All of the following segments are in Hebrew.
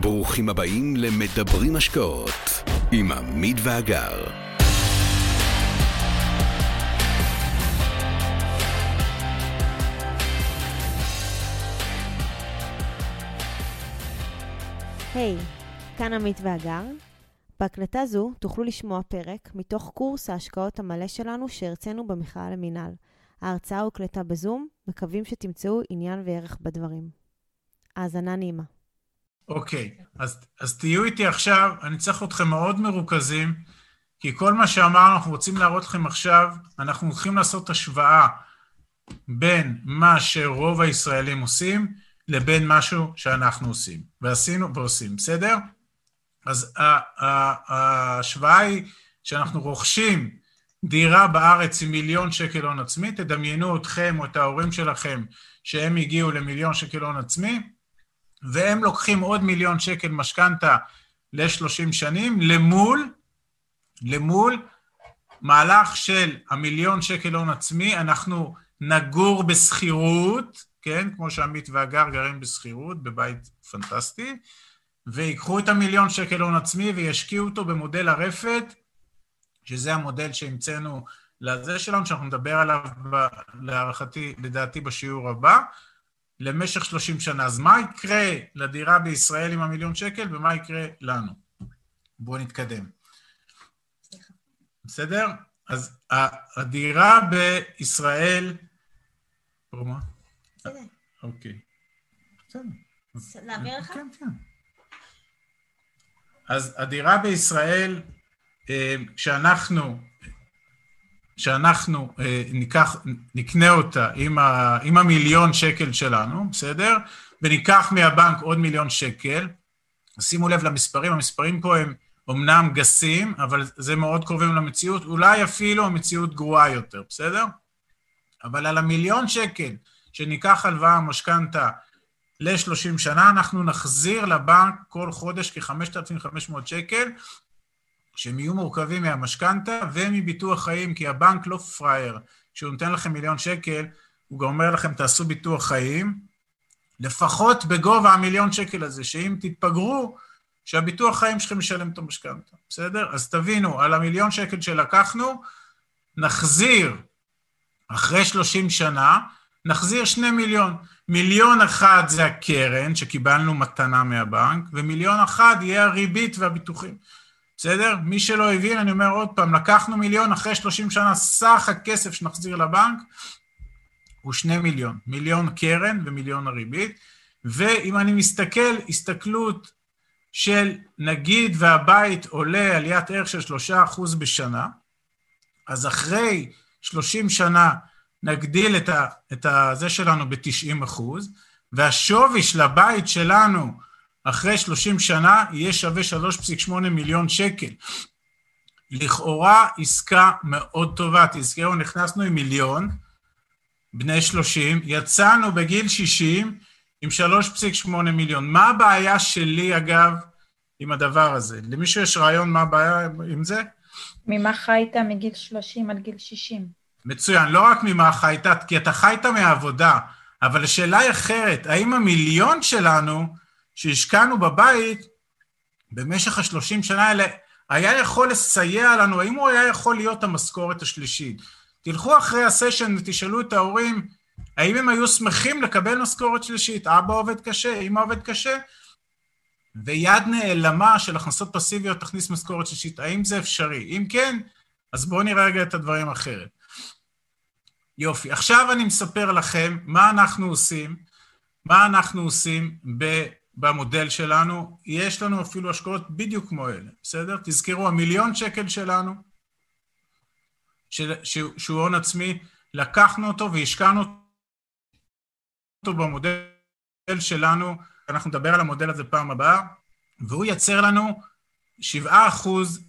ברוכים הבאים למדברים השקעות עם עמית ואגר. היי, hey, כאן עמית ואגר. בהקלטה זו תוכלו לשמוע פרק מתוך קורס ההשקעות המלא שלנו שהרצינו במכלל למינהל. ההרצאה הוקלטה בזום, מקווים שתמצאו עניין וערך בדברים. האזנה נעימה. אוקיי, אז, אז תהיו איתי עכשיו, אני צריך אתכם מאוד מרוכזים, כי כל מה שאמרנו, אנחנו רוצים להראות לכם עכשיו, אנחנו הולכים לעשות השוואה בין מה שרוב הישראלים עושים, לבין משהו שאנחנו עושים, ועשינו ועושים, בסדר? אז ההשוואה היא שאנחנו רוכשים דירה בארץ עם מיליון שקל הון עצמי, תדמיינו אתכם או את ההורים שלכם שהם הגיעו למיליון שקל הון עצמי, והם לוקחים עוד מיליון שקל משכנתה ל-30 שנים, למול, למול מהלך של המיליון שקל הון עצמי, אנחנו נגור בשכירות, כן, כמו שעמית והגר גרים בשכירות, בבית פנטסטי, ויקחו את המיליון שקל הון עצמי וישקיעו אותו במודל הרפת, שזה המודל שהמצאנו לזה שלנו, שאנחנו נדבר עליו, להערכתי, לדעתי, בשיעור הבא, למשך 30 שנה. אז מה יקרה לדירה בישראל עם המיליון שקל ומה יקרה לנו? בואו נתקדם. בסדר? אז הדירה בישראל... מה? בסדר. אוקיי. בסדר. להעביר לך? כן, כן. אז הדירה בישראל, כשאנחנו, כשאנחנו ניקח, נקנה אותה עם, ה, עם המיליון שקל שלנו, בסדר? וניקח מהבנק עוד מיליון שקל, שימו לב למספרים, המספרים פה הם אומנם גסים, אבל זה מאוד קרובים למציאות, אולי אפילו המציאות גרועה יותר, בסדר? אבל על המיליון שקל שניקח הלוואה, משכנתה, ל-30 שנה, אנחנו נחזיר לבנק כל חודש כ-5,500 שקל, שהם יהיו מורכבים מהמשכנתה ומביטוח חיים, כי הבנק לא פראייר. כשהוא נותן לכם מיליון שקל, הוא גם אומר לכם, תעשו ביטוח חיים, לפחות בגובה המיליון שקל הזה, שאם תתפגרו, שהביטוח חיים שלכם ישלם את המשכנתה, בסדר? אז תבינו, על המיליון שקל שלקחנו, נחזיר, אחרי 30 שנה, נחזיר שני מיליון. מיליון אחד זה הקרן שקיבלנו מתנה מהבנק, ומיליון אחד יהיה הריבית והביטוחים. בסדר? מי שלא הבין, אני אומר עוד פעם, לקחנו מיליון, אחרי 30 שנה סך הכסף שנחזיר לבנק הוא שני מיליון. מיליון קרן ומיליון הריבית. ואם אני מסתכל, הסתכלות של נגיד והבית עולה עליית ערך של שלושה אחוז בשנה, אז אחרי 30 שנה נגדיל את, ה, את הזה שלנו ב-90 אחוז, והשווי של הבית שלנו אחרי 30 שנה יהיה שווה 3.8 מיליון שקל. לכאורה עסקה מאוד טובה, תזכרו, נכנסנו עם מיליון, בני 30, יצאנו בגיל 60 עם 3.8 מיליון. מה הבעיה שלי, אגב, עם הדבר הזה? למישהו יש רעיון מה הבעיה עם זה? ממה חיית מגיל 30 עד גיל 60? מצוין, לא רק ממה חיית, כי אתה חיית מהעבודה, אבל השאלה היא אחרת, האם המיליון שלנו שהשקענו בבית במשך השלושים שנה האלה, היה יכול לסייע לנו, האם הוא היה יכול להיות המשכורת השלישית? תלכו אחרי הסשן ותשאלו את ההורים, האם הם היו שמחים לקבל משכורת שלישית? אבא עובד קשה, אמא עובד קשה? ויד נעלמה של הכנסות פסיביות תכניס משכורת שלישית, האם זה אפשרי? אם כן, אז בואו נראה רגע את הדברים אחרת. יופי. עכשיו אני מספר לכם מה אנחנו עושים, מה אנחנו עושים במודל שלנו. יש לנו אפילו השקעות בדיוק כמו אלה, בסדר? תזכרו, המיליון שקל שלנו, שהוא הון עצמי, לקחנו אותו והשקענו אותו במודל שלנו, אנחנו נדבר על המודל הזה פעם הבאה, והוא ייצר לנו 7%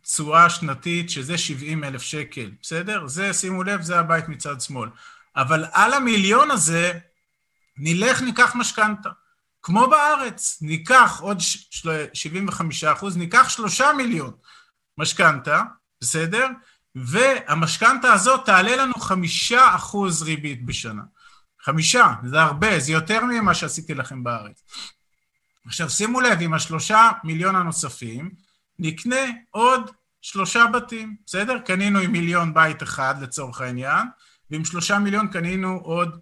תשואה שנתית, שזה 70 אלף שקל, בסדר? זה, שימו לב, זה הבית מצד שמאל. אבל על המיליון הזה, נלך, ניקח משכנתה. כמו בארץ, ניקח עוד 75 אחוז, ניקח 3 מיליון משכנתה, בסדר? והמשכנתה הזאת תעלה לנו 5 אחוז ריבית בשנה. חמישה, זה הרבה, זה יותר ממה שעשיתי לכם בארץ. עכשיו, שימו לב, עם השלושה מיליון הנוספים, נקנה עוד שלושה בתים, בסדר? קנינו עם מיליון בית אחד לצורך העניין, ועם שלושה מיליון קנינו עוד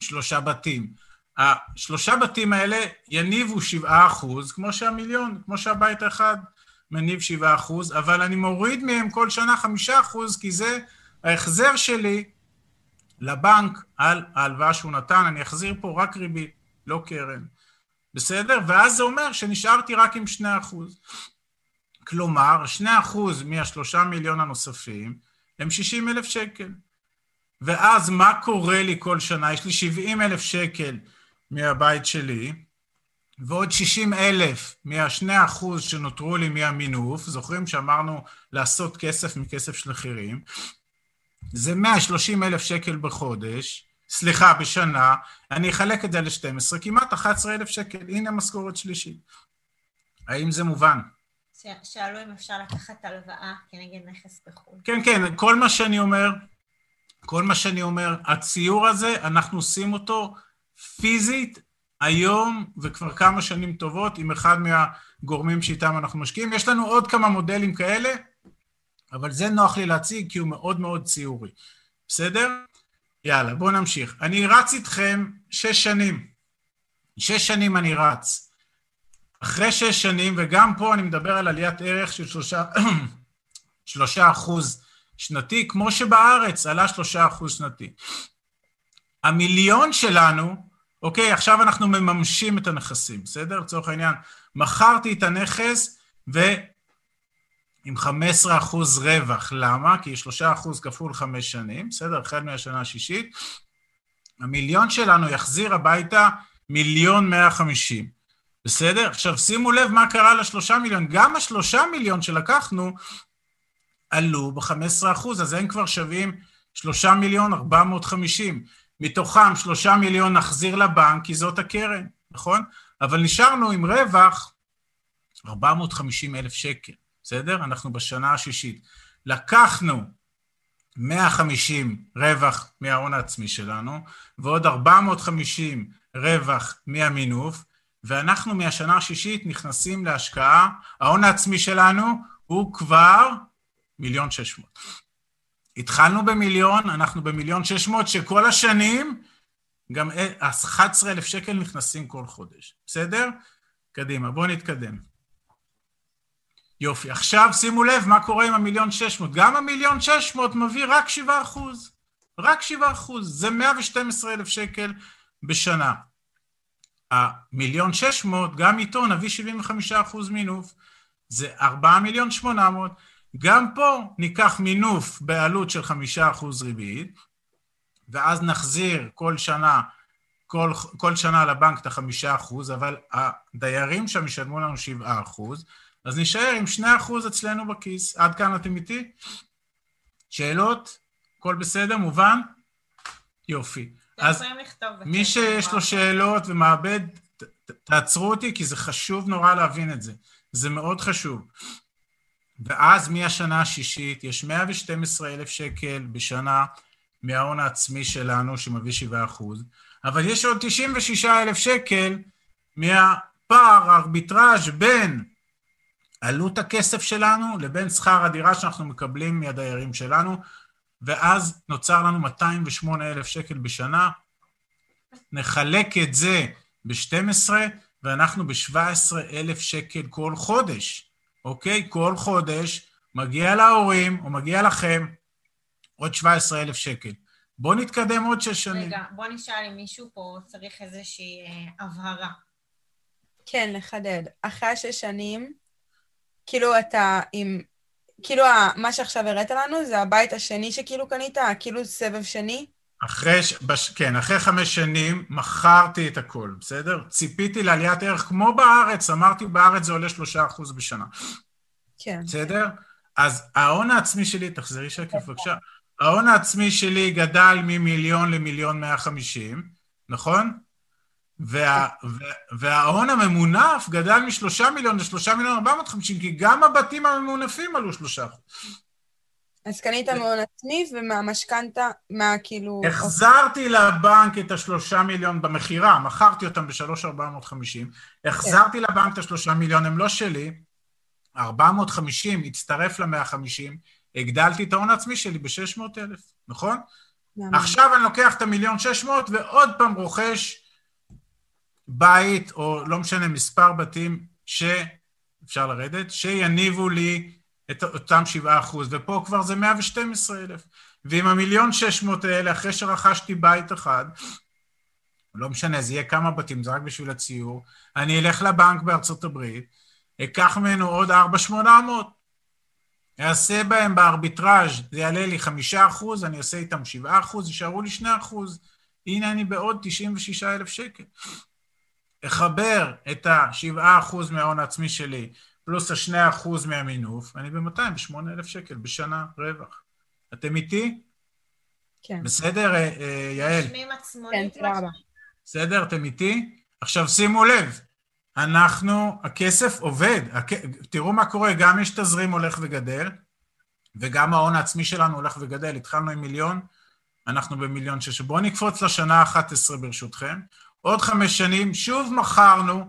שלושה בתים. השלושה בתים האלה יניבו שבעה אחוז, כמו שהמיליון, כמו שהבית האחד מניב שבעה אחוז, אבל אני מוריד מהם כל שנה חמישה אחוז, כי זה ההחזר שלי לבנק על ההלוואה שהוא נתן, אני אחזיר פה רק ריבית, לא קרן. בסדר? ואז זה אומר שנשארתי רק עם שני אחוז. כלומר, שני אחוז מהשלושה מיליון הנוספים הם שישים אלף שקל. ואז מה קורה לי כל שנה? יש לי שבעים אלף שקל מהבית שלי, ועוד שישים אלף מהשני אחוז שנותרו לי מהמינוף, זוכרים שאמרנו לעשות כסף מכסף של אחרים, זה 130 אלף שקל בחודש, סליחה, בשנה, אני אחלק את זה ל-12, כמעט 11 אלף שקל, הנה משכורת שלישית. האם זה מובן? שאלו אם אפשר לקחת הלוואה כנגד נכס בחו"ל. כן, כן, כל מה שאני אומר, כל מה שאני אומר, הציור הזה, אנחנו עושים אותו פיזית היום וכבר כמה שנים טובות עם אחד מהגורמים שאיתם אנחנו משקיעים. יש לנו עוד כמה מודלים כאלה, אבל זה נוח לי להציג כי הוא מאוד מאוד ציורי. בסדר? יאללה, בואו נמשיך. אני רץ איתכם שש שנים. שש שנים אני רץ. אחרי שש שנים, וגם פה אני מדבר על עליית ערך של שלושה, שלושה אחוז שנתי, כמו שבארץ עלה שלושה אחוז שנתי. המיליון שלנו, אוקיי, עכשיו אנחנו מממשים את הנכסים, בסדר? לצורך העניין, מכרתי את הנכס ועם 15 אחוז רווח. למה? כי 3 אחוז כפול חמש שנים, בסדר? החל מהשנה השישית. המיליון שלנו יחזיר הביתה מיליון מאה חמישים. בסדר? עכשיו שימו לב מה קרה לשלושה מיליון. גם השלושה מיליון שלקחנו עלו ב-15 אחוז, אז הם כבר שווים שלושה מיליון ארבע מאות חמישים. מתוכם שלושה מיליון נחזיר לבנק, כי זאת הקרן, נכון? אבל נשארנו עם רווח 450 אלף שקל, בסדר? אנחנו בשנה השישית. לקחנו 150 רווח מההון העצמי שלנו, ועוד 450 רווח מהמינוף, ואנחנו מהשנה השישית נכנסים להשקעה, ההון העצמי שלנו הוא כבר מיליון שש מאות. התחלנו במיליון, אנחנו במיליון שש מאות, שכל השנים גם 11 אלף שקל נכנסים כל חודש, בסדר? קדימה, בואו נתקדם. יופי, עכשיו שימו לב מה קורה עם המיליון שש מאות. גם המיליון שש מאות מביא רק שבעה אחוז. רק שבעה אחוז. זה 112 אלף שקל בשנה. המיליון שש מאות, גם איתו נביא 75 אחוז מינוף. זה 4 מיליון 800. גם פה ניקח מינוף בעלות של חמישה אחוז ריבית, ואז נחזיר כל שנה, כל, כל שנה לבנק את החמישה אחוז, אבל הדיירים שם ישלמו לנו שבעה אחוז, אז נשאר עם שני אחוז אצלנו בכיס. עד כאן אתם איתי? שאלות? הכל בסדר? מובן? יופי. אז מי שיש לו שאלות ומאבד, תעצרו אותי, כי זה חשוב נורא להבין את זה. זה מאוד חשוב. ואז מהשנה השישית יש 112 אלף שקל בשנה מההון העצמי שלנו, שמביא 7 אחוז, אבל יש עוד 96 אלף שקל מהפער, הארביטראז' בין עלות הכסף שלנו לבין שכר הדירה שאנחנו מקבלים מהדיירים שלנו, ואז נוצר לנו 208 אלף שקל בשנה. נחלק את זה ב-12, ואנחנו ב-17 אלף שקל כל חודש. אוקיי? כל חודש מגיע להורים, או מגיע לכם, עוד 17,000 שקל. בואו נתקדם עוד שש שנים. רגע, בוא נשאל אם מישהו פה צריך איזושהי אה, הבהרה. כן, לחדד. אחרי השש שנים, כאילו אתה עם... כאילו, מה שעכשיו הראת לנו זה הבית השני שכאילו קנית, כאילו סבב שני? אחרי, בש, כן, אחרי חמש שנים מכרתי את הכל, בסדר? ציפיתי לעליית ערך כמו בארץ, אמרתי בארץ זה עולה שלושה אחוז בשנה. כן. בסדר? אז ההון העצמי שלי, תחזרי שקף בבקשה, ההון העצמי שלי גדל ממיליון למיליון מאה חמישים, נכון? וה, וה, וההון הממונף גדל משלושה מיליון לשלושה מיליון ארבע מאות חמישים, כי גם הבתים הממונפים עלו שלושה אחוז. אז קנית מהון עצמי ומהמשכנתה, מה כאילו... החזרתי לבנק את השלושה מיליון במכירה, מכרתי אותם ב-3,450, החזרתי לבנק את השלושה מיליון, הם לא שלי, 450 הצטרף ל-150, הגדלתי את ההון העצמי שלי ב-600 אלף, נכון? עכשיו אני לוקח את המיליון 600 ועוד פעם רוכש בית, או לא משנה, מספר בתים, שאפשר לרדת, שיניבו לי את אותם 7 אחוז, ופה כבר זה 112 אלף. ועם המיליון 600 האלה, אחרי שרכשתי בית אחד, לא משנה, זה יהיה כמה בתים, זה רק בשביל הציור, אני אלך לבנק בארצות הברית, אקח ממנו עוד 4,800, אעשה בהם בארביטראז', זה יעלה לי 5 אחוז, אני אעשה איתם 7 אחוז, יישארו לי 2 אחוז. הנה אני בעוד 96 אלף שקל. אחבר את ה-7 אחוז מההון העצמי שלי, פלוס ה-2 אחוז מהמינוף, אני ב-208 אלף שקל בשנה רווח. אתם איתי? כן. בסדר, אה, אה, יעל? כן. תודה רבה. בסדר? אתם איתי? עכשיו שימו לב, אנחנו, הכסף עובד, הכ... תראו מה קורה, גם יש תזרים הולך וגדל, וגם ההון העצמי שלנו הולך וגדל. התחלנו עם מיליון, אנחנו במיליון שש. בואו נקפוץ לשנה ה-11 ברשותכם. עוד חמש שנים, שוב מכרנו,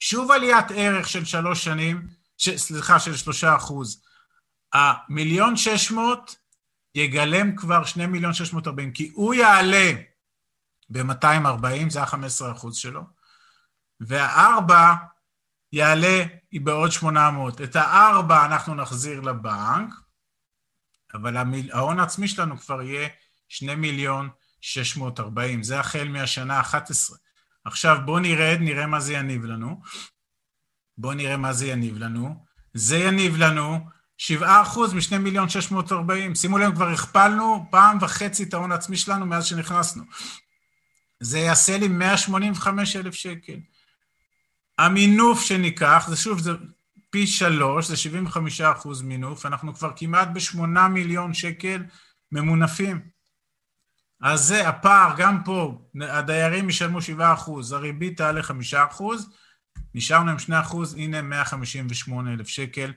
שוב עליית ערך של שלוש שנים, ש... סליחה, של שלושה אחוז. המיליון שש מאות יגלם כבר שני מיליון שש מאות ארבעים, כי הוא יעלה ב-240, זה ה-15 אחוז שלו, והארבע יעלה בעוד 800. את הארבע אנחנו נחזיר לבנק, אבל המיל... ההון העצמי שלנו כבר יהיה 2 מיליון 640, זה החל מהשנה ה-11. עכשיו בואו נרד, נראה מה זה יניב לנו. בואו נראה מה זה יניב לנו. זה יניב לנו 7% מ-2 מיליון 640. שימו לב, כבר הכפלנו פעם וחצי את ההון העצמי שלנו מאז שנכנסנו. זה יעשה לי 185 אלף שקל. המינוף שניקח, זה שוב, זה פי שלוש, זה 75 אחוז מינוף, אנחנו כבר כמעט בשמונה מיליון שקל ממונפים. אז זה הפער, גם פה, הדיירים ישלמו 7 אחוז, הריבית תעלה 5 אחוז, נשארנו עם 2 אחוז, הנה 158 אלף שקל.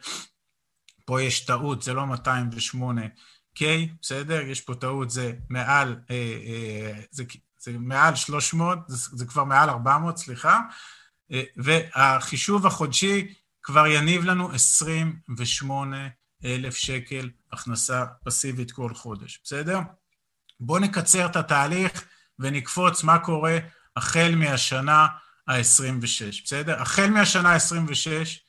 פה יש טעות, זה לא 208 K, בסדר? יש פה טעות, זה מעל, אה, אה, זה, זה מעל 300, זה, זה כבר מעל 400, סליחה. אה, והחישוב החודשי כבר יניב לנו 28 אלף שקל הכנסה פסיבית כל חודש, בסדר? בואו נקצר את התהליך ונקפוץ מה קורה החל מהשנה ה-26, בסדר? החל מהשנה ה-26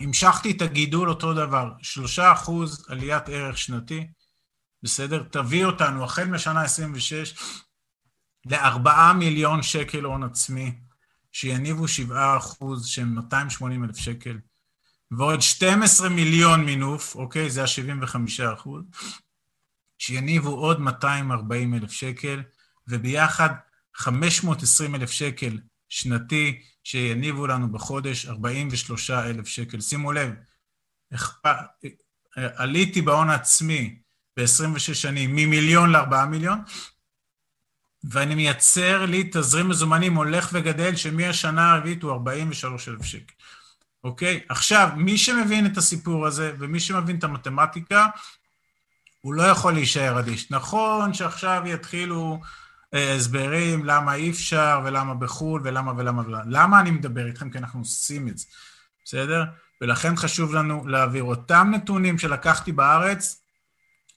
המשכתי את הגידול אותו דבר, 3 אחוז עליית ערך שנתי, בסדר? תביא אותנו החל מהשנה ה-26 ל-4 מיליון שקל הון עצמי, שיניבו 7 אחוז שהם 280 אלף שקל, ועוד 12 מיליון מינוף, אוקיי? זה ה-75 אחוז, שיניבו עוד 240 אלף שקל, וביחד 520 אלף שקל שנתי, שיניבו לנו בחודש 43 אלף שקל. שימו לב, עליתי בהון העצמי ב-26 שנים ממיליון ל-4 מיליון, ואני מייצר לי תזרים מזומנים הולך וגדל, שמהשנה הרביעית הוא 43 אלף שקל. אוקיי? עכשיו, מי שמבין את הסיפור הזה, ומי שמבין את המתמטיקה, הוא לא יכול להישאר אדיש. נכון שעכשיו יתחילו אה, הסברים למה אי אפשר, ולמה בחו"ל, ולמה ולמה ולמה. למה אני מדבר איתכם? כי אנחנו עושים את זה, בסדר? ולכן חשוב לנו להעביר אותם נתונים שלקחתי בארץ,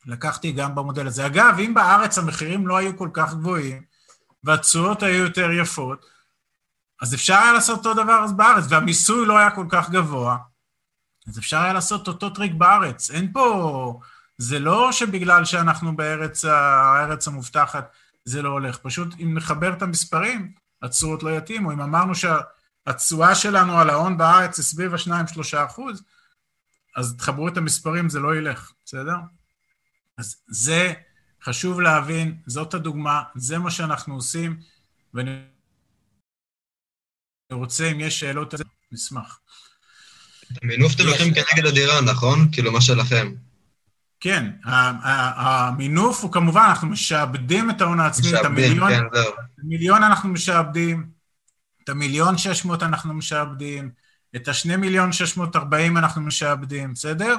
לקחתי גם במודל הזה. אגב, אם בארץ המחירים לא היו כל כך גבוהים, והתשואות היו יותר יפות, אז אפשר היה לעשות אותו דבר אז בארץ, והמיסוי לא היה כל כך גבוה, אז אפשר היה לעשות אותו טריק בארץ. אין פה... זה לא שבגלל שאנחנו בארץ הארץ המובטחת זה לא הולך, פשוט אם נחבר את המספרים, התשואות לא יתאימו. אם אמרנו שהתשואה שלנו על ההון בארץ היא סביב ה-2-3 אחוז, אז תחברו את המספרים, זה לא ילך, בסדר? אז זה חשוב להבין, זאת הדוגמה, זה מה שאנחנו עושים, ואני רוצה, אם יש שאלות, נשמח. המינוף אתם לוקחים כנגד הדירה, נכון? כאילו, מה שלכם. כן, המינוף הוא כמובן, אנחנו משעבדים את ההון העצמי, את המיליון, כן, זהו. המיליון אנחנו משעבדים, את המיליון שש מאות אנחנו משעבדים, את השני מיליון שש מאות ארבעים אנחנו משעבדים, בסדר?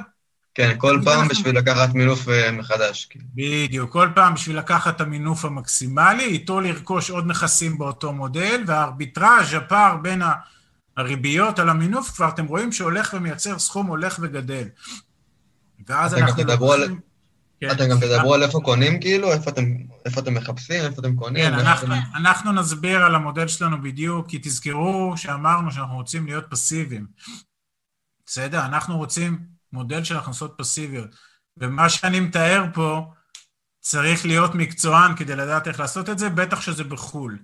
כן, כל פעם בשביל לקחת מינוף אה, מחדש. כאילו. בדיוק, כל פעם בשביל לקחת את המינוף המקסימלי, איתו לרכוש עוד נכסים באותו מודל, והארביטראז', הפער בין ה- הריביות על המינוף, כבר אתם רואים שהולך ומייצר סכום הולך וגדל. ואז אתם גם אנחנו... תדברו על- כן. אתם גם תדברו על איפה קונים, כאילו? איפה אתם, איפה אתם מחפשים? איפה אתם קונים? כן, אנחנו, אתם- אנחנו נסביר על המודל שלנו בדיוק, כי תזכרו שאמרנו שאנחנו רוצים להיות פסיביים. בסדר? אנחנו רוצים מודל של הכנסות פסיביות. ומה שאני מתאר פה, צריך להיות מקצוען כדי לדעת איך לעשות את זה, בטח שזה בחו"ל,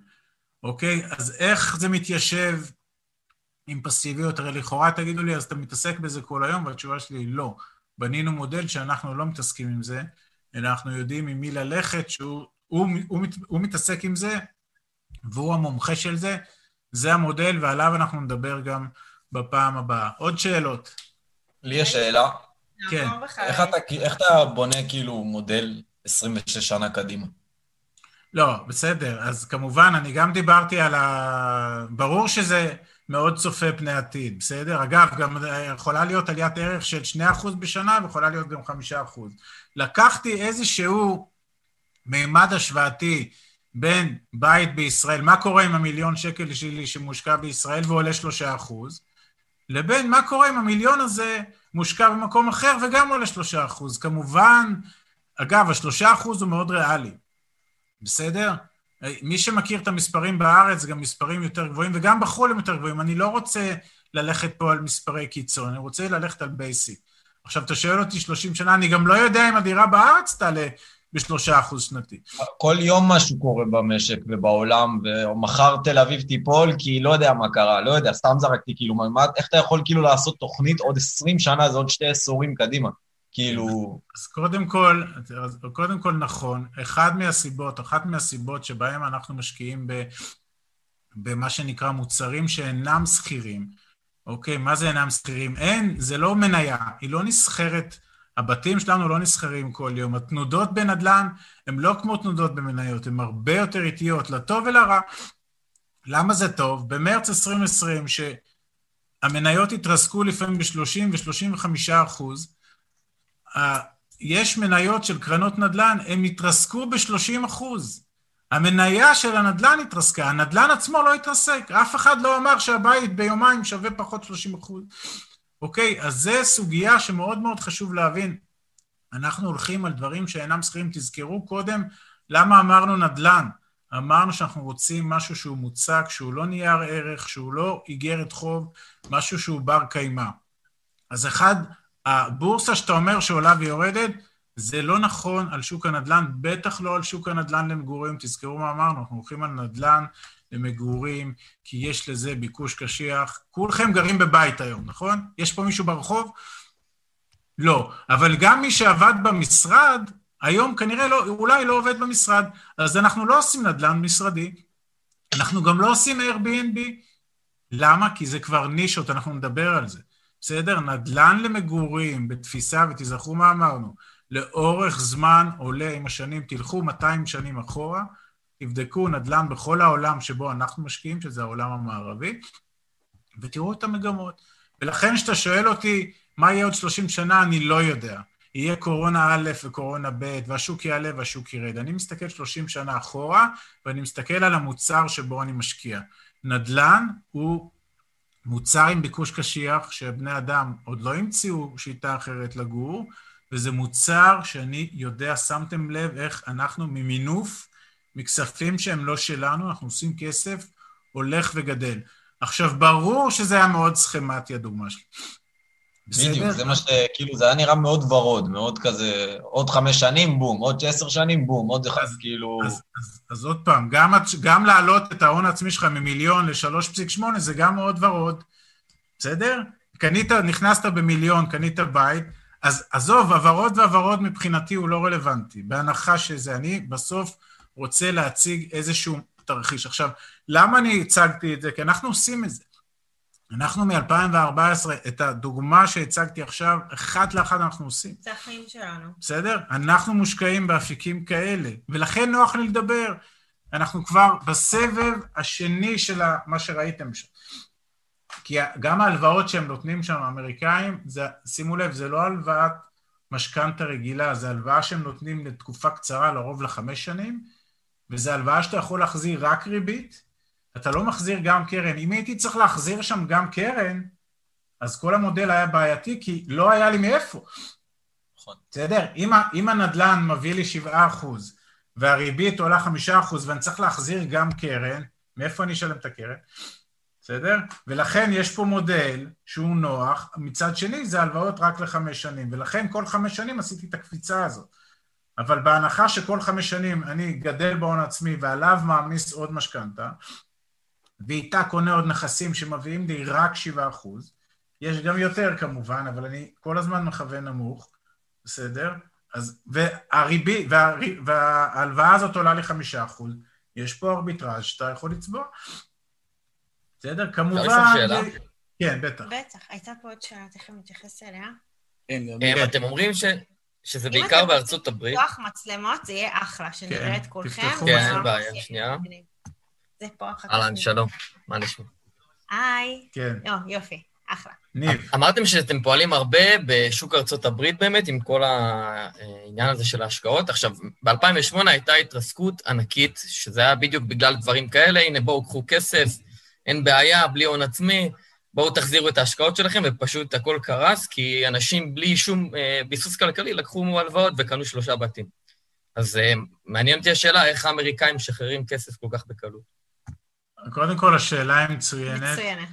אוקיי? אז איך זה מתיישב עם פסיביות? הרי לכאורה תגידו לי, אז אתה מתעסק בזה כל היום? והתשובה שלי היא לא. בנינו מודל שאנחנו לא מתעסקים עם זה, אלא אנחנו יודעים עם מי ללכת, שהוא הוא, הוא, מת- הוא מתעסק עם זה, והוא המומחה של זה. זה המודל, ועליו אנחנו נדבר גם בפעם הבאה. עוד שאלות? לי יש שאלה, כן. איך אתה, איך אתה בונה כאילו מודל 26 שנה קדימה? לא, בסדר. אז כמובן, אני גם דיברתי על ה... ברור שזה מאוד צופה פני עתיד, בסדר? אגב, גם יכולה להיות עליית ערך של 2% בשנה, ויכולה להיות גם 5%. לקחתי איזשהו מימד השוואתי בין בית בישראל, מה קורה עם המיליון שקל שלי שמושקע בישראל ועולה 3%, לבין מה קורה אם המיליון הזה מושקע במקום אחר וגם עולה 3%. כמובן, אגב, ה-3% הוא מאוד ריאלי. בסדר? מי שמכיר את המספרים בארץ, גם מספרים יותר גבוהים, וגם בחו"ל הם יותר גבוהים. אני לא רוצה ללכת פה על מספרי קיצון, אני רוצה ללכת על basic. עכשיו, אתה שואל אותי 30 שנה, אני גם לא יודע אם הדירה בארץ תעלה בשלושה אחוז שנתי. כל יום משהו קורה במשק ובעולם, ומחר תל אביב תיפול, כי לא יודע מה קרה, לא יודע, סתם זרקתי, כאילו, מה, איך אתה יכול כאילו לעשות תוכנית עוד 20 שנה, זה עוד שתי עשורים קדימה? כאילו... אז קודם כל, קודם כל נכון, אחד מהסיבות, אחת מהסיבות שבהם אנחנו משקיעים ב, במה שנקרא מוצרים שאינם שכירים, אוקיי, מה זה אינם שכירים? אין, זה לא מניה, היא לא נסחרת, הבתים שלנו לא נסחרים כל יום, התנודות בנדל"ן הן לא כמו תנודות במניות, הן הרבה יותר איטיות, לטוב ולרע. למה זה טוב? במרץ 2020, שהמניות התרסקו לפעמים ב-30 ו-35 אחוז, יש מניות של קרנות נדל"ן, הם התרסקו ב-30 אחוז. המניה של הנדל"ן התרסקה, הנדל"ן עצמו לא התרסק, אף אחד לא אמר שהבית ביומיים שווה פחות 30 אחוז. אוקיי, אז זו סוגיה שמאוד מאוד חשוב להבין. אנחנו הולכים על דברים שאינם שכירים. תזכרו קודם למה אמרנו נדל"ן. אמרנו שאנחנו רוצים משהו שהוא מוצק, שהוא לא נייר ערך, שהוא לא איגרת חוב, משהו שהוא בר קיימא. אז אחד, הבורסה שאתה אומר שעולה ויורדת, זה לא נכון על שוק הנדל"ן, בטח לא על שוק הנדל"ן למגורים. תזכרו מה אמרנו, אנחנו הולכים על נדל"ן למגורים, כי יש לזה ביקוש קשיח. כולכם גרים בבית היום, נכון? יש פה מישהו ברחוב? לא. אבל גם מי שעבד במשרד, היום כנראה לא, אולי לא עובד במשרד. אז אנחנו לא עושים נדל"ן משרדי, אנחנו גם לא עושים Airbnb. למה? כי זה כבר נישות, אנחנו נדבר על זה. בסדר? נדל"ן למגורים בתפיסה, ותזכרו מה אמרנו, לאורך זמן עולה עם השנים, תלכו 200 שנים אחורה, תבדקו נדל"ן בכל העולם שבו אנחנו משקיעים, שזה העולם המערבי, ותראו את המגמות. ולכן כשאתה שואל אותי מה יהיה עוד 30 שנה, אני לא יודע. יהיה קורונה א' וקורונה ב', והשוק יעלה והשוק ירד. אני מסתכל 30 שנה אחורה, ואני מסתכל על המוצר שבו אני משקיע. נדל"ן הוא מוצר עם ביקוש קשיח, שבני אדם עוד לא המציאו שיטה אחרת לגור, וזה מוצר שאני יודע, שמתם לב איך אנחנו ממינוף, מכספים שהם לא שלנו, אנחנו עושים כסף, הולך וגדל. עכשיו, ברור שזה היה מאוד סכמטי, הדוגמה שלי. בדיוק, זה מה ש... כאילו, זה היה נראה מאוד ורוד, מאוד כזה, עוד חמש שנים, בום, עוד עשר שנים, בום, עוד אחד, כאילו... אז, אז, אז עוד פעם, גם, גם להעלות את ההון העצמי שלך ממיליון ל-3.8 זה גם מאוד ורוד, בסדר? קנית, נכנסת במיליון, קנית בית, אז עזוב, הוורוד והוורוד מבחינתי הוא לא רלוונטי, בהנחה שזה, אני בסוף רוצה להציג איזשהו תרחיש. עכשיו, למה אני הצגתי את זה? כי אנחנו עושים את זה. אנחנו מ-2014, את הדוגמה שהצגתי עכשיו, אחת לאחת אנחנו עושים. זה החיים שלנו. בסדר? אנחנו מושקעים באפיקים כאלה, ולכן נוח לי לדבר. אנחנו כבר בסבב השני של מה שראיתם שם. כי גם ההלוואות שהם נותנים שם, האמריקאים, זה, שימו לב, זה לא הלוואת משכנתה רגילה, זו הלוואה שהם נותנים לתקופה קצרה, לרוב לחמש שנים, וזו הלוואה שאתה יכול להחזיר רק ריבית, אתה לא מחזיר גם קרן. אם הייתי צריך להחזיר שם גם קרן, אז כל המודל היה בעייתי, כי לא היה לי מאיפה. נכון. בסדר? אם, אם הנדל"ן מביא לי 7% והריבית עולה 5% ואני צריך להחזיר גם קרן, מאיפה אני אשלם את הקרן? בסדר? ולכן יש פה מודל שהוא נוח, מצד שני זה הלוואות רק לחמש שנים, ולכן כל חמש שנים עשיתי את הקפיצה הזאת. אבל בהנחה שכל חמש שנים אני גדל בהון עצמי ועליו מעמיס עוד משכנתה, ואיתה קונה עוד נכסים שמביאים לי רק 7 אחוז, יש גם יותר כמובן, אבל אני כל הזמן מכוון נמוך, בסדר? אז, והריבי, והרי, וההלוואה הזאת עולה לי חמישה אחוז, יש פה ארביטראז' שאתה יכול לצבוע. בסדר? כמובן... לשאול שאלה? כן, בטח. בטח, הייתה פה עוד שאלה, תכף נתייחס אליה. כן, אה, אתם אומרים ש- שזה אם בעיקר אתם רוצים בארצות הברית. לפתוח מצלמות, זה יהיה אחלה, שנראה את כולכם. כן. אין בעיה, שנייה. זה פה אחר כך. אהלן, שלום, מה נשמע? היי. כן, לא, יופי, אחלה. ניב. אמרתם שאתם פועלים הרבה בשוק ארצות הברית באמת, עם כל העניין הזה של ההשקעות. עכשיו, ב-2008 הייתה התרסקות ענקית, שזה היה בדיוק בגלל דברים כאלה, הנה בואו קחו כסף, אין בעיה, בלי הון עצמי, בואו תחזירו את ההשקעות שלכם, ופשוט הכל קרס, כי אנשים בלי שום אה, ביסוס כלכלי לקחו הלוואות וקנו שלושה בתים. אז אה, מעניין אותי השאלה, איך האמריקאים משחררים כסף כל כך בקלות. קודם כל, השאלה היא מצוינת. מצוינת.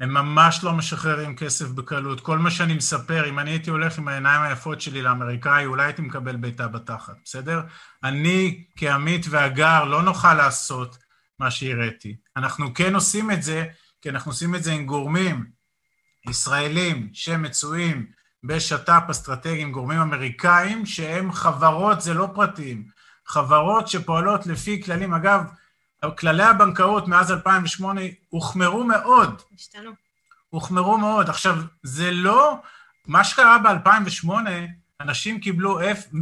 הם ממש לא משחררים כסף בקלות. כל מה שאני מספר, אם אני הייתי הולך עם העיניים היפות שלי לאמריקאי, אולי הייתי מקבל בעיטה בתחת, בסדר? אני, כעמית והגר, לא נוכל לעשות מה שהראיתי. אנחנו כן עושים את זה, כי אנחנו עושים את זה עם גורמים ישראלים שמצויים בשת"פ אסטרטגי עם גורמים אמריקאים, שהם חברות, זה לא פרטיים, חברות שפועלות לפי כללים. אגב, כללי הבנקאות מאז 2008 הוחמרו מאוד, השתנו. הוחמרו מאוד. עכשיו, זה לא... מה שקרה ב-2008, אנשים קיבלו 100%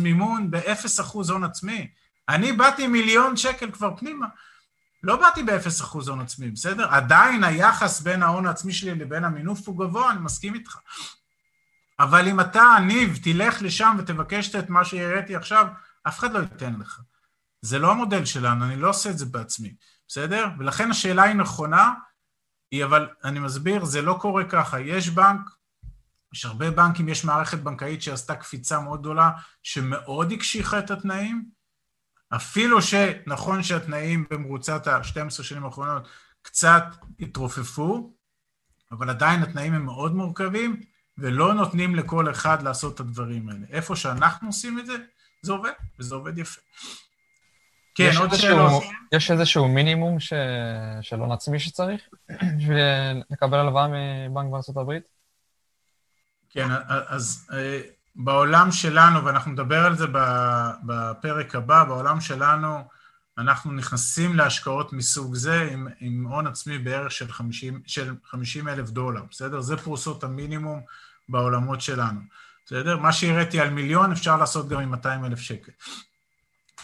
מימון ב-0% הון עצמי. אני באתי מיליון שקל כבר פנימה. לא באתי ב-0% הון עצמי, בסדר? עדיין היחס בין ההון העצמי שלי לבין המינוף הוא גבוה, אני מסכים איתך. אבל אם אתה, ניב, תלך לשם ותבקש את מה שהראיתי עכשיו, אף אחד לא ייתן לך. זה לא המודל שלנו, אני לא עושה את זה בעצמי, בסדר? ולכן השאלה היא נכונה, היא אבל, אני מסביר, זה לא קורה ככה. יש בנק, יש הרבה בנקים, יש מערכת בנקאית שעשתה קפיצה מאוד גדולה, שמאוד הקשיחה את התנאים, אפילו שנכון שהתנאים במרוצת ה-12 שנים האחרונות קצת התרופפו, אבל עדיין התנאים הם מאוד מורכבים, ולא נותנים לכל אחד לעשות את הדברים האלה. איפה שאנחנו עושים את זה, זה עובד, וזה עובד יפה. כן, יש עוד איזשהו- שאלות. יש איזשהו מינימום ש... של הון עצמי שצריך בשביל לקבל הלוואה מבנק בארצות הברית? כן, אז אה, בעולם שלנו, ואנחנו נדבר על זה בפרק הבא, בעולם שלנו אנחנו נכנסים להשקעות מסוג זה עם, עם הון עצמי בערך של 50, של 50 אלף דולר, בסדר? זה פרוסות המינימום בעולמות שלנו, בסדר? מה שהראיתי על מיליון אפשר לעשות גם עם 200 אלף שקל.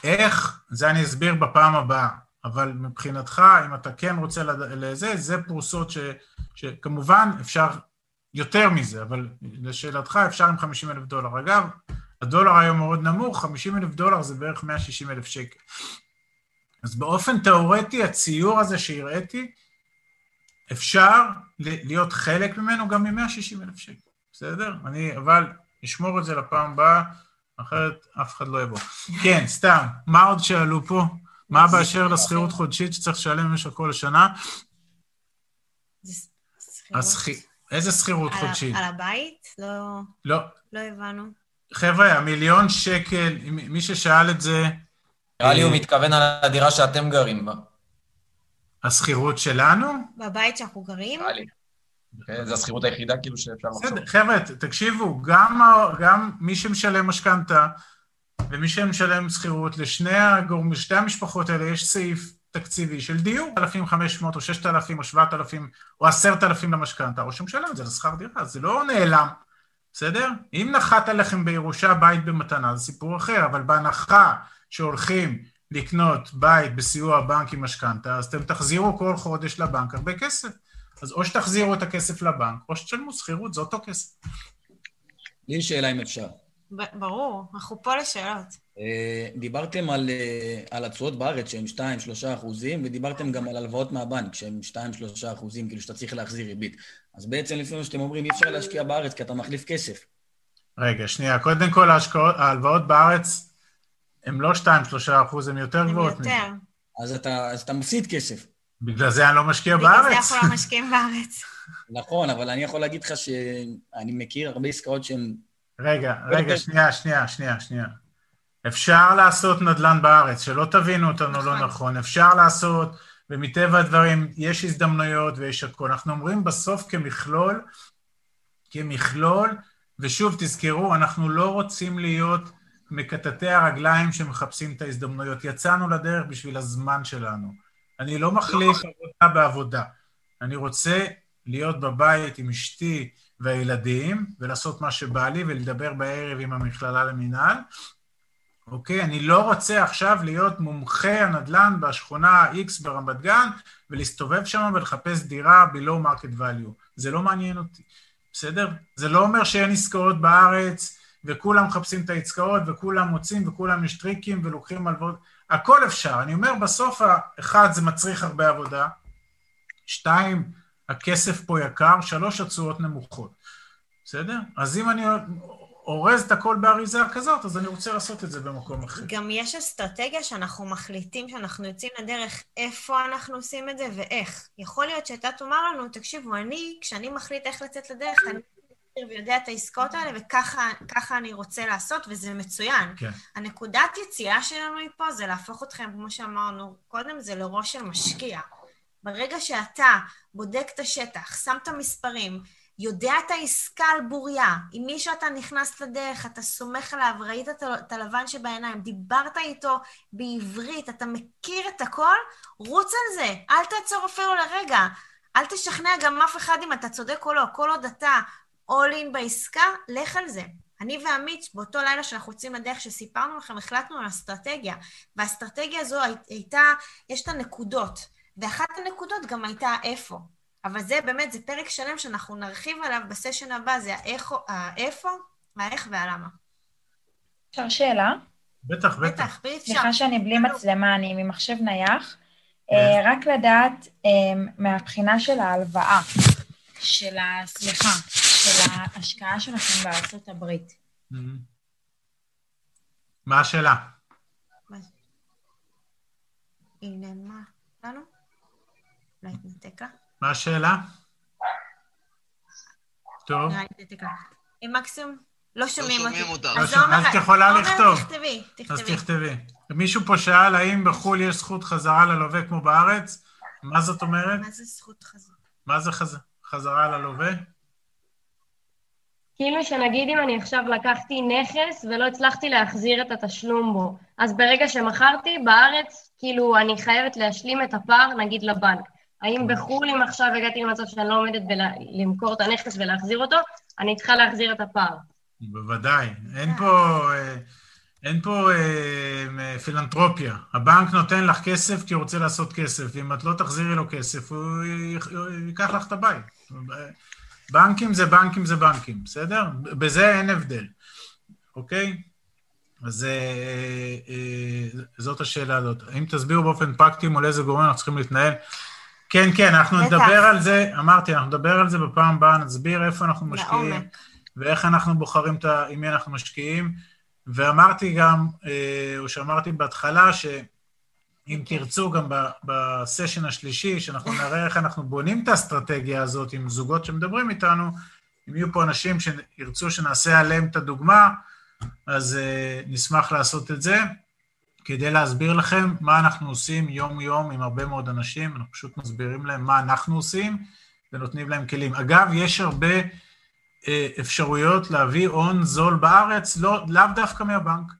איך? זה אני אסביר בפעם הבאה, אבל מבחינתך, אם אתה כן רוצה לד- לזה, זה פרוסות ש, שכמובן אפשר יותר מזה, אבל לשאלתך אפשר עם 50 אלף דולר. אגב, הדולר היום מאוד נמוך, 50 אלף דולר זה בערך 160 אלף שקל. אז באופן תיאורטי, הציור הזה שהראיתי, אפשר להיות חלק ממנו גם מ-160 אלף שקל, בסדר? אני, אבל אשמור את זה לפעם הבאה, אחרת אף אחד לא יבוא. כן, סתם, מה עוד שאלו פה? מה באשר לשכירות חודשית שצריך לשלם במשך כל השנה? איזה שכירות חודשית? על הבית? לא, לא, לא הבנו. חבר'ה, המיליון שקל, מי ששאל את זה, נראה לי הוא אה, מתכוון על הדירה שאתם גרים בה. השכירות שלנו? בבית שאנחנו גרים? נראה לי. כן, זו השכירות היחידה כאילו שאפשר לחשוב. בסדר, חבר'ה, תקשיבו, גם, גם מי שמשלם משכנתה ומי שמשלם שכירות, לשני הגורמים, לשתי המשפחות האלה יש סעיף תקציבי של דיור, 1,500 או 6,000 או 7,000 או 10,000 למשכנתה, או שמשלם את זה לשכר דירה, זה לא נעלם, בסדר? אם נחת עליכם בירושה בית במתנה, זה סיפור אחר, אבל בהנחה שהולכים לקנות בית בסיוע הבנק עם משכנתה, אז אתם תחזירו כל חודש לבנק הרבה כסף. אז או שתחזירו את הכסף לבנק, או שתשלמו שכירות, זה אותו כסף. לי יש שאלה אם אפשר. ב- ברור, אנחנו פה לשאלות. אה, דיברתם על, אה, על התשואות בארץ שהן 2-3 אחוזים, ודיברתם גם על הלוואות מהבנק שהן 2-3 אחוזים, כאילו שאתה צריך להחזיר ריבית. אז בעצם לפי מה שאתם אומרים, אי אפשר להשקיע בארץ כי אתה מחליף כסף. רגע, שנייה. קודם כל, ההשקעות, ההלוואות בארץ הן לא 2-3 אחוז, הן יותר גבוהות. מזה. יותר. אז אתה, אז אתה מפסיד כסף. בגלל זה אני לא משקיע בגלל זה בארץ. אנחנו לא משקיעים בארץ. נכון, אבל אני יכול להגיד לך שאני מכיר הרבה עסקאות שהן... רגע, רגע, שנייה, שנייה, שנייה, שנייה. אפשר לעשות נדל"ן בארץ, שלא תבינו אותנו לא נכון. נכון. אפשר לעשות, ומטבע הדברים יש הזדמנויות ויש הכול. אנחנו אומרים בסוף כמכלול, כמכלול, ושוב, תזכרו, אנחנו לא רוצים להיות מקטטי הרגליים שמחפשים את ההזדמנויות. יצאנו לדרך בשביל הזמן שלנו. אני לא מחליף עבודה בעבודה. אני רוצה להיות בבית עם אשתי והילדים, ולעשות מה שבא לי, ולדבר בערב עם המכללה למינהל. אוקיי? אני לא רוצה עכשיו להיות מומחה הנדל"ן בשכונה X ברמת גן, ולהסתובב שם ולחפש דירה below market value. זה לא מעניין אותי, בסדר? זה לא אומר שאין עסקאות בארץ, וכולם מחפשים את העסקאות, וכולם מוצאים, וכולם יש טריקים, ולוקחים הלוואות. הכל אפשר. אני אומר, בסוף, אחד, זה מצריך הרבה עבודה. שתיים, הכסף פה יקר. שלוש, התשואות נמוכות. בסדר? אז אם אני אורז את הכל באריזה כזאת, אז אני רוצה לעשות את זה במקום אחר. גם יש אסטרטגיה שאנחנו מחליטים שאנחנו יוצאים לדרך איפה אנחנו עושים את זה ואיך. יכול להיות שאתה תאמר לנו, תקשיבו, אני, כשאני מחליט איך לצאת לדרך, אני ויודע את העסקאות האלה, וככה אני רוצה לעשות, וזה מצוין. כן. הנקודת יציאה שלנו מפה זה להפוך אתכם, כמו שאמרנו קודם, זה לראש של משקיע. ברגע שאתה בודק את השטח, שם את המספרים, יודע את העסקה על בוריה, עם מי שאתה נכנס לדרך, אתה סומך עליו, ראית את הלבן שבעיניים, דיברת איתו בעברית, אתה מכיר את הכל, רוץ על זה, אל תעצור אפילו לרגע. אל תשכנע גם אף אחד אם אתה צודק או לא, כל עוד אתה all in בעסקה, לך על זה. אני ועמית, באותו לילה שאנחנו יוצאים לדרך, שסיפרנו לכם, החלטנו על אסטרטגיה, והאסטרטגיה הזו הי- הייתה, יש את הנקודות, ואחת הנקודות גם הייתה איפה. אבל זה באמת, זה פרק שלם שאנחנו נרחיב עליו בסשן הבא, זה האיכו, האיפה, האיך והלמה. אפשר שאלה? בטח, בטח. בטח, בלי אפשר. סליחה שאני בלי מצלמה, אני ממחשב נייח. אה, רק לדעת אה, מהבחינה של ההלוואה, של ה... סליחה, של ההשקעה שלכם בארצות הברית. Mhm. מה השאלה? היא נעלמה לנו? אולי התנתק לה? מה השאלה? טוב. אה, מקסימום, לא שומעים אותי. שומעים אותך. אז את יכולה לכתוב. אז תכתבי. מישהו פה שאל האם בחו"ל יש זכות חזרה ללווה כמו בארץ? מה זאת אומרת? מה זה זכות חזרה? מה זה חז... חזרה ללווה? כאילו שנגיד אם אני עכשיו לקחתי נכס ולא הצלחתי להחזיר את התשלום בו, אז ברגע שמכרתי, בארץ, כאילו, אני חייבת להשלים את הפער, נגיד, לבנק. האם בחו"ל, אם עכשיו הגעתי למצב שאני לא עומדת למכור את הנכס ולהחזיר אותו, אני צריכה להחזיר את הפער. בוודאי. אין פה, אה, אין פה אה, פילנטרופיה. הבנק נותן לך כסף כי הוא רוצה לעשות כסף, ואם את לא תחזירי לו כסף, הוא ייקח לך את הבית. בנקים זה בנקים זה בנקים, בסדר? בזה אין הבדל, אוקיי? אז אה, אה, זאת השאלה הזאת. אם תסבירו באופן פרקטי מול איזה גורם אנחנו צריכים להתנהל. כן, כן, אנחנו בטח. נדבר על זה, אמרתי, אנחנו נדבר על זה בפעם הבאה, נסביר איפה אנחנו משקיעים. לעומק. ואיך אנחנו בוחרים את ה... עם מי אנחנו משקיעים. ואמרתי גם, אה, או שאמרתי בהתחלה, שאם תרצו גם בסשן השלישי, שאנחנו נראה איך אנחנו בונים את האסטרטגיה הזאת עם זוגות שמדברים איתנו, אם יהיו פה אנשים שירצו שנעשה עליהם את הדוגמה, אז אה, נשמח לעשות את זה, כדי להסביר לכם מה אנחנו עושים יום-יום עם הרבה מאוד אנשים, אנחנו פשוט מסבירים להם מה אנחנו עושים ונותנים להם כלים. אגב, יש הרבה... אה, אפשרויות להביא הון זול בארץ, לא, לאו דווקא מהבנק,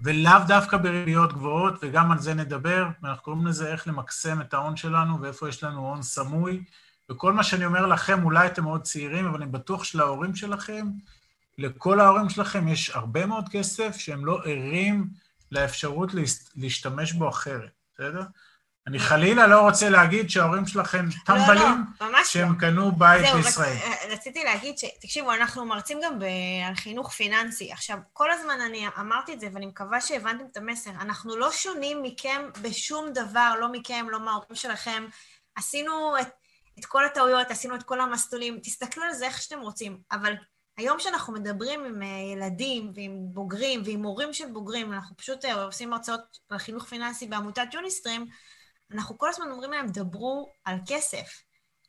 ולאו דווקא בריביות גבוהות, וגם על זה נדבר, ואנחנו קוראים לזה איך למקסם את ההון שלנו, ואיפה יש לנו הון סמוי, וכל מה שאני אומר לכם, אולי אתם מאוד צעירים, אבל אני בטוח שלהורים שלכם, לכל ההורים שלכם יש הרבה מאוד כסף שהם לא ערים לאפשרות להשתמש בו אחרת, בסדר? אני חלילה לא רוצה להגיד שההורים שלכם טמבלים, לא, ממש שהם לא. קנו בית זהו, בישראל. רצ- רציתי להגיד ש... תקשיבו, אנחנו מרצים גם ב... על חינוך פיננסי. עכשיו, כל הזמן אני אמרתי את זה, ואני מקווה שהבנתם את המסר. אנחנו לא שונים מכם בשום דבר, לא מכם, לא מההורים שלכם. עשינו את, את כל הטעויות, עשינו את כל המסלולים. תסתכלו על זה איך שאתם רוצים. אבל היום שאנחנו מדברים עם אה, ילדים ועם בוגרים ועם הורים של בוגרים, אנחנו פשוט אה, עושים הרצאות על חינוך פיננסי בעמותת יוניסטרים, אנחנו כל הזמן אומרים להם, דברו על כסף.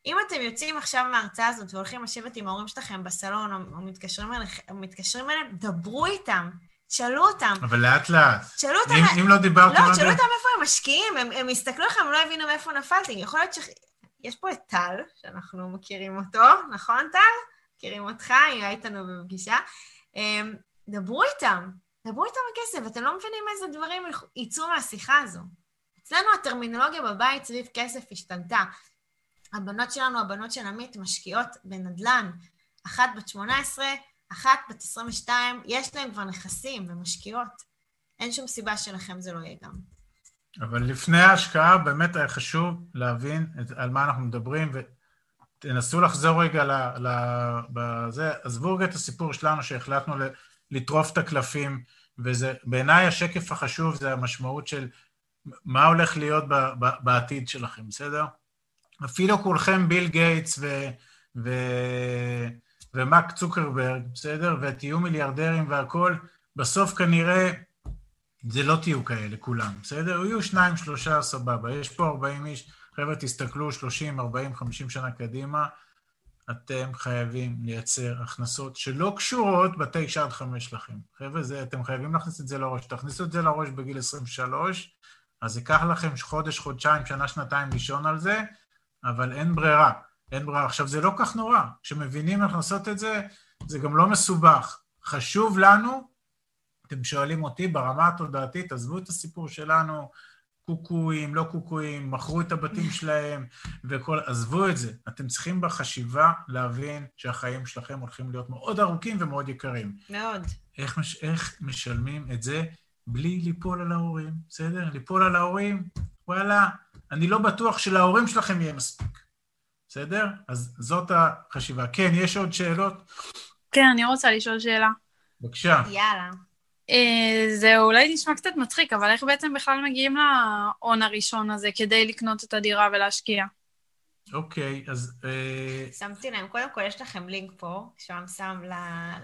אם אתם יוצאים עכשיו מההרצאה הזאת והולכים לשבת עם ההורים שלכם בסלון, או, או מתקשרים, אליכם, או מתקשרים אליהם, דברו איתם, תשאלו אותם. אבל לאט לאט. תשאלו אותם... אם, אם לא דיברתם לא, תשאלו. אותם איפה הם משקיעים, הם, הם יסתכלו לכם, הם לא הבינו מאיפה נפלתי. יכול להיות ש... יש פה את טל, שאנחנו מכירים אותו, נכון, טל? מכירים אותך, היה איתנו בפגישה. אמ, דברו איתם, דברו איתם על כסף, אתם לא מבינים איזה דברים יצאו מהשיחה הזו. אצלנו הטרמינולוגיה בבית סביב כסף השתנתה. הבנות שלנו, הבנות של עמית, משקיעות בנדל"ן. אחת בת 18, אחת בת 22, יש להן כבר נכסים ומשקיעות. אין שום סיבה שלכם זה לא יהיה גם. אבל לפני ההשקעה באמת היה חשוב להבין את, על מה אנחנו מדברים, ותנסו לחזור רגע ל... ל בזה, עזבו רגע את הסיפור שלנו שהחלטנו לטרוף את הקלפים, וזה, בעיניי השקף החשוב זה המשמעות של מה הולך להיות בעתיד שלכם, בסדר? אפילו כולכם ביל גייטס ו... ו... ומאק צוקרברג, בסדר? ותהיו מיליארדרים והכול, בסוף כנראה זה לא תהיו כאלה כולם, בסדר? יהיו שניים, שלושה, סבבה. יש פה 40 איש, חבר'ה, תסתכלו 30, 40, 50 שנה קדימה, אתם חייבים לייצר הכנסות שלא קשורות בתשע עד חמש שלכם. חבר'ה, זה, אתם חייבים להכניס את זה לראש. תכניסו את זה לראש בגיל 23, אז ייקח לכם חודש, חודשיים, שנה, שנתיים לישון על זה, אבל אין ברירה. אין ברירה. עכשיו, זה לא כך נורא. כשמבינים איך לעשות את זה, זה גם לא מסובך. חשוב לנו, אתם שואלים אותי ברמה התודעתית, עזבו את הסיפור שלנו, קוקואים, לא קוקואים, מכרו את הבתים שלהם וכל... עזבו את זה. אתם צריכים בחשיבה להבין שהחיים שלכם הולכים להיות מאוד ארוכים ומאוד יקרים. מאוד. איך, מש... איך משלמים את זה בלי ליפול על ההורים, בסדר? ליפול על ההורים, וואלה, אני לא בטוח שלהורים שלכם יהיה מספיק, בסדר? אז זאת החשיבה. כן, יש עוד שאלות? כן, אני רוצה לשאול שאלה. בבקשה. יאללה. אה, זה אולי נשמע קצת מצחיק, אבל איך בעצם בכלל מגיעים להון הראשון הזה כדי לקנות את הדירה ולהשקיע? אוקיי, אז... אה, שמתי להם, קודם כל יש לכם לינק פה, שם שם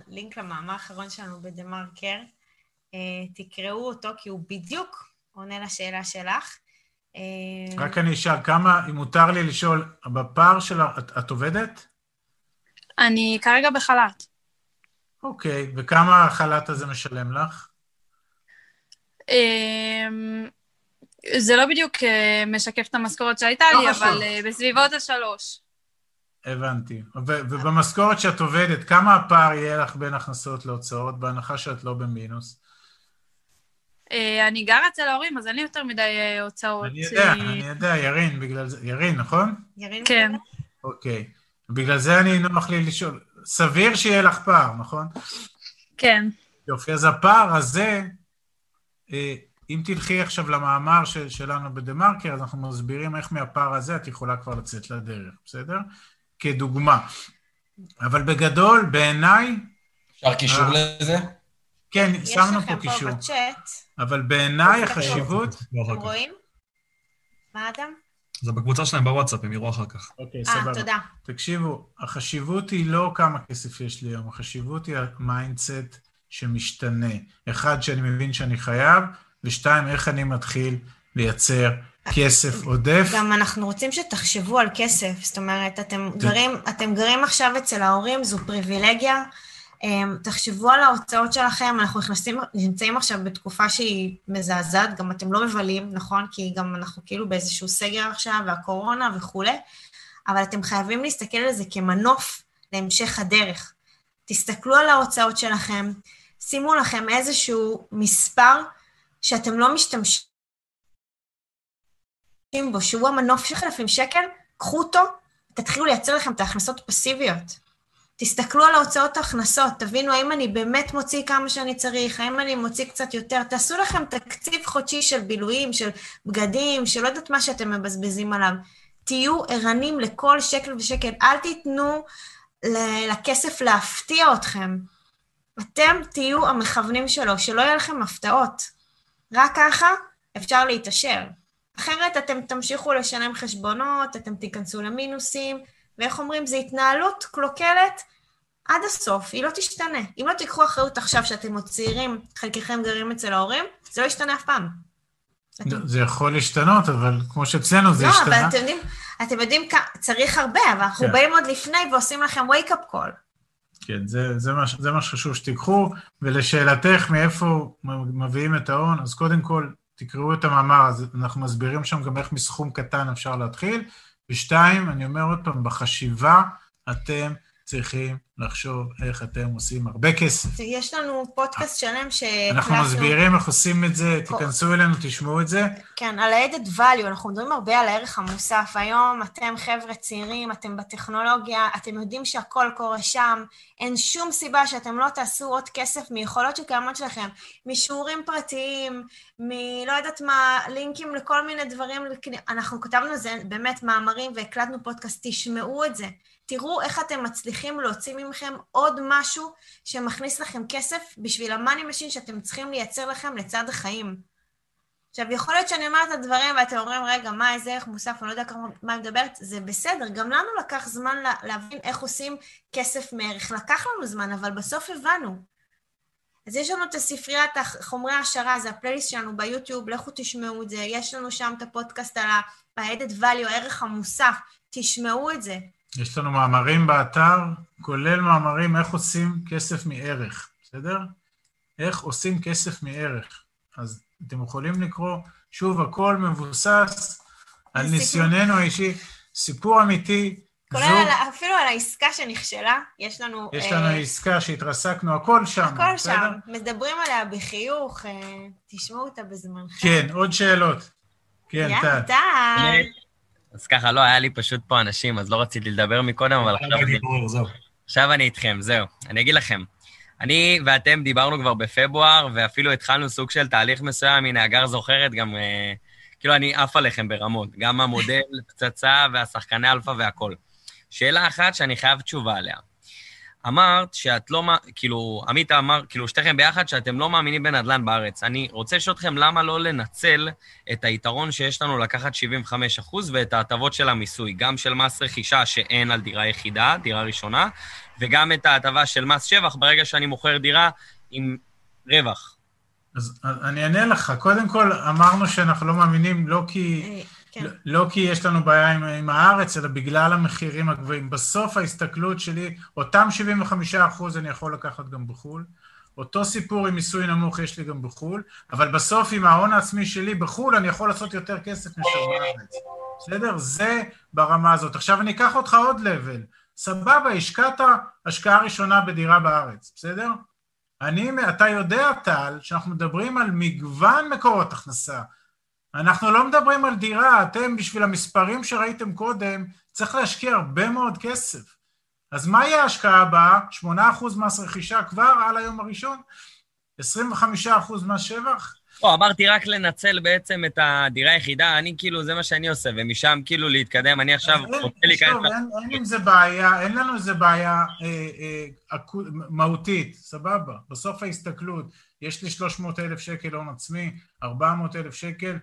לינק למאמר האחרון שלנו בדה-מרקר. אה, תקראו אותו כי הוא בדיוק עונה לשאלה שלך. אה, רק אני אשאל, כמה, אם מותר לי לשאול, בפער של... ה- את, את עובדת? אני כרגע בחל"ת. אוקיי, וכמה החל"ת הזה משלם לך? אמ, זה לא בדיוק אה, משקף את המשכורת שהייתה לא לי, חשוב. אבל בסביבות השלוש. הבנתי. ובמשכורת שאת עובדת, כמה הפער יהיה לך בין הכנסות להוצאות, בהנחה שאת לא במינוס? אה, אני גרה אצל ההורים, אז אין לי יותר מדי אה, הוצאות. אני יודע, אה, אני יודע, ירין, בגלל זה... ירין, נכון? ירין כן. אוקיי. בגלל זה אני נוח לי לשאול. סביר שיהיה לך פער, נכון? כן. יופי, אז הפער הזה, אם תלכי עכשיו למאמר של, שלנו בדה-מרקר, אז אנחנו מסבירים איך מהפער הזה את יכולה כבר לצאת לדרך, בסדר? כדוגמה. אבל בגדול, בעיניי... אפשר קישור אה, לזה? כן, יש שמנו לכם פה פה קישור. בצ'אט, אבל בעיניי. החשיבות... אתם רואים? מה אדם? זה בקבוצה שלהם בוואטסאפ, הם יראו אחר כך. אוקיי, אה, סבבה. תודה. תקשיבו, החשיבות היא לא כמה כסף יש לי היום, החשיבות היא ה mindset שמשתנה. אחד, שאני מבין שאני חייב, ושתיים, איך אני מתחיל לייצר כסף עודף. גם אנחנו רוצים שתחשבו על כסף, זאת אומרת, אתם גרים, אתם גרים עכשיו אצל ההורים, זו פריבילגיה. אמ, תחשבו על ההוצאות שלכם, אנחנו נכנסים, נמצאים עכשיו בתקופה שהיא מזעזעת, גם אתם לא מבלים, נכון? כי גם אנחנו כאילו באיזשהו סגר עכשיו, והקורונה וכולי, אבל אתם חייבים להסתכל על זה כמנוף להמשך הדרך. תסתכלו על ההוצאות שלכם, שימו לכם איזשהו מספר שאתם לא משתמשים בו, שהוא המנוף של 5,000 שקל, קחו אותו, תתחילו לייצר לכם את ההכנסות פסיביות. תסתכלו על ההוצאות ההכנסות, תבינו האם אני באמת מוציא כמה שאני צריך, האם אני מוציא קצת יותר, תעשו לכם תקציב חודשי של בילויים, של בגדים, של לא יודעת מה שאתם מבזבזים עליו. תהיו ערנים לכל שקל ושקל, אל תיתנו לכסף להפתיע אתכם. אתם תהיו המכוונים שלו, שלא יהיה לכם הפתעות. רק ככה אפשר להתעשר. אחרת אתם תמשיכו לשלם חשבונות, אתם תיכנסו למינוסים, ואיך אומרים, זו התנהלות קלוקלת עד הסוף, היא לא תשתנה. אם לא תיקחו אחריות עכשיו שאתם עוד צעירים, חלקכם גרים אצל ההורים, זה לא ישתנה אף פעם. זה יכול להשתנות, אבל כמו שאצלנו זה לא, השתנה. אבל אתם יודעים, אתם יודעים, צריך הרבה, אבל אנחנו כן. באים עוד לפני ועושים לכם wake-up call. כן, זה, זה, מה, זה מה שחשוב שתיקחו. ולשאלתך, מאיפה מביאים את ההון, אז קודם כל, תקראו את המאמר, אז אנחנו מסבירים שם גם איך מסכום קטן אפשר להתחיל. ושתיים, אני אומר עוד פעם, בחשיבה אתם צריכים לחשוב איך אתם עושים הרבה כסף. יש לנו פודקאסט שלם שהקלטנו. אנחנו מסבירים איך עושים את זה, תיכנסו אלינו, תשמעו את זה. כן, על ה-added value, אנחנו מדברים הרבה על הערך המוסף. היום אתם חבר'ה צעירים, אתם בטכנולוגיה, אתם יודעים שהכל קורה שם, אין שום סיבה שאתם לא תעשו עוד כסף מיכולות שקיימות שלכם, משיעורים פרטיים, מלא יודעת מה, לינקים לכל מיני דברים. אנחנו כתבנו על זה באמת מאמרים והקלטנו פודקאסט, תשמעו את זה. תראו איך אתם מצליחים להוציא ממכם עוד משהו שמכניס לכם כסף בשביל ה money machine שאתם צריכים לייצר לכם לצד החיים. עכשיו, יכול להיות שאני אומרת את הדברים ואתם אומרים, רגע, מה, איזה ערך מוסף, אני לא יודע כמה, מה אני מדברת, זה בסדר, גם לנו לקח זמן לה, להבין איך עושים כסף מערך. לקח לנו זמן, אבל בסוף הבנו. אז יש לנו את הספריית חומרי העשרה, זה הפלייליסט שלנו ביוטיוב, לכו תשמעו את זה, יש לנו שם את הפודקאסט על ה-added value, הערך המוסף, תשמעו את זה. יש לנו מאמרים באתר, כולל מאמרים איך עושים כסף מערך, בסדר? איך עושים כסף מערך. אז אתם יכולים לקרוא, שוב, הכל מבוסס על. ניסיוננו האישי, סיפור אמיתי. כולל זוג, על, אפילו על העסקה שנכשלה, יש לנו... יש אה, לנו עסקה שהתרסקנו, הכל שם, הכל בסדר? שם, מדברים עליה בחיוך, אה, תשמעו אותה בזמנכם. כן, עוד שאלות. כן, יאללה, טל. אז ככה, לא, היה לי פשוט פה אנשים, אז לא רציתי לדבר מקודם, אבל עכשיו... אני- עכשיו אני איתכם, זהו. אני אגיד לכם. אני ואתם דיברנו כבר בפברואר, ואפילו התחלנו סוג של תהליך מסוים, הנה, הגר זוכרת, גם... אה, כאילו, אני עף עליכם ברמות. גם המודל, פצצה, והשחקני אלפא והכול. שאלה אחת שאני חייב תשובה עליה. אמרת שאת לא, כאילו, עמית אמר, כאילו, שתיכם ביחד, שאתם לא מאמינים בנדל"ן בארץ. אני רוצה לשאול אתכם למה לא לנצל את היתרון שיש לנו לקחת 75% ואת ההטבות של המיסוי, גם של מס רכישה שאין על דירה יחידה, דירה ראשונה, וגם את ההטבה של מס שבח ברגע שאני מוכר דירה עם רווח. אז אז אני אענה לך. קודם כל, אמרנו שאנחנו לא מאמינים, לא כי, כן. לא, לא כי יש לנו בעיה עם, עם הארץ, אלא בגלל המחירים הגבוהים. בסוף ההסתכלות שלי, אותם 75 אחוז אני יכול לקחת גם בחו"ל. אותו סיפור עם מיסוי נמוך יש לי גם בחו"ל, אבל בסוף עם ההון העצמי שלי בחו"ל אני יכול לעשות יותר כסף מאשר בארץ. בסדר? זה ברמה הזאת. עכשיו אני אקח אותך עוד לבל. סבבה, השקעת השקעה ראשונה בדירה בארץ, בסדר? אני, אתה יודע, טל, שאנחנו מדברים על מגוון מקורות הכנסה. אנחנו לא מדברים על דירה, אתם, בשביל המספרים שראיתם קודם, צריך להשקיע הרבה מאוד כסף. אז מה יהיה ההשקעה הבאה? 8% מס רכישה כבר על היום הראשון? 25% מס שבח? לא, אמרתי רק לנצל בעצם את הדירה היחידה, אני כאילו, זה מה שאני עושה, ומשם כאילו להתקדם, אני עכשיו אין, רוצה להיכנס... תשוב, אין, אין עם זה בעיה, אין לנו איזה בעיה אה, אה, מהותית, סבבה. בסוף ההסתכלות, יש לי 300 אלף שקל הון עצמי, 400 אלף שקל.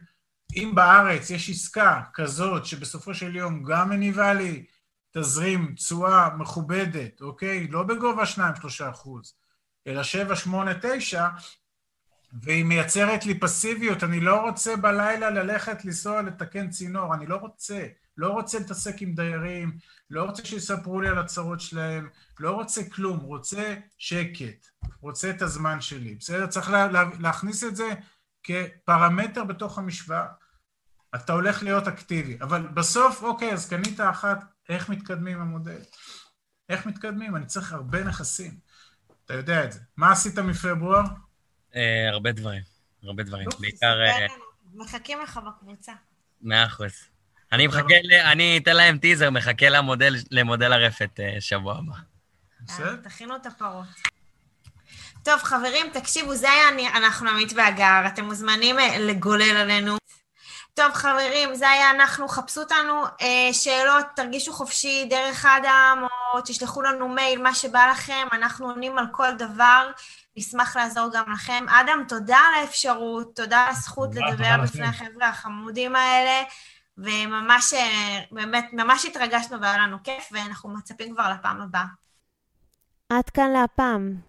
אם בארץ יש עסקה כזאת שבסופו של יום גם מניבה לי תזרים תשואה מכובדת, אוקיי? לא בגובה 2-3 אחוז, אלא 7, 8, 9, והיא מייצרת לי פסיביות, אני לא רוצה בלילה ללכת לנסוע לתקן צינור, אני לא רוצה, לא רוצה להתעסק עם דיירים, לא רוצה שיספרו לי על הצרות שלהם, לא רוצה כלום, רוצה שקט, רוצה את הזמן שלי, בסדר? צריך לה, לה, להכניס את זה כפרמטר בתוך המשוואה. אתה הולך להיות אקטיבי, אבל בסוף, אוקיי, אז קנית אחת, איך מתקדמים המודל? איך מתקדמים? אני צריך הרבה נכסים. אתה יודע את זה. מה עשית מפברואר? אה, הרבה דברים, הרבה דברים. אוקיי, בעיקר... אה, מחכים לך בקבוצה. מאה אחוז. אני מחכה, ל- אני אתן להם טיזר, מחכה למודל, למודל הרפת אה, שבוע הבא. בסדר? תכינו את הפרות. טוב, חברים, תקשיבו, זה היה אני, אנחנו עמית והגר, אתם מוזמנים אה, לגולל עלינו. טוב, חברים, זה היה אנחנו, חפשו אותנו אה, שאלות, תרגישו חופשי דרך אדם, או תשלחו לנו מייל, מה שבא לכם, אנחנו עונים על כל דבר, נשמח לעזור גם לכם. אדם, תודה על האפשרות, תודה על הזכות תודה, לדבר תודה בפני לכם. החבר'ה החמודים האלה, וממש, אה, באמת, ממש התרגשנו והיה לנו כיף, ואנחנו מצפים כבר לפעם הבאה. עד כאן להפעם.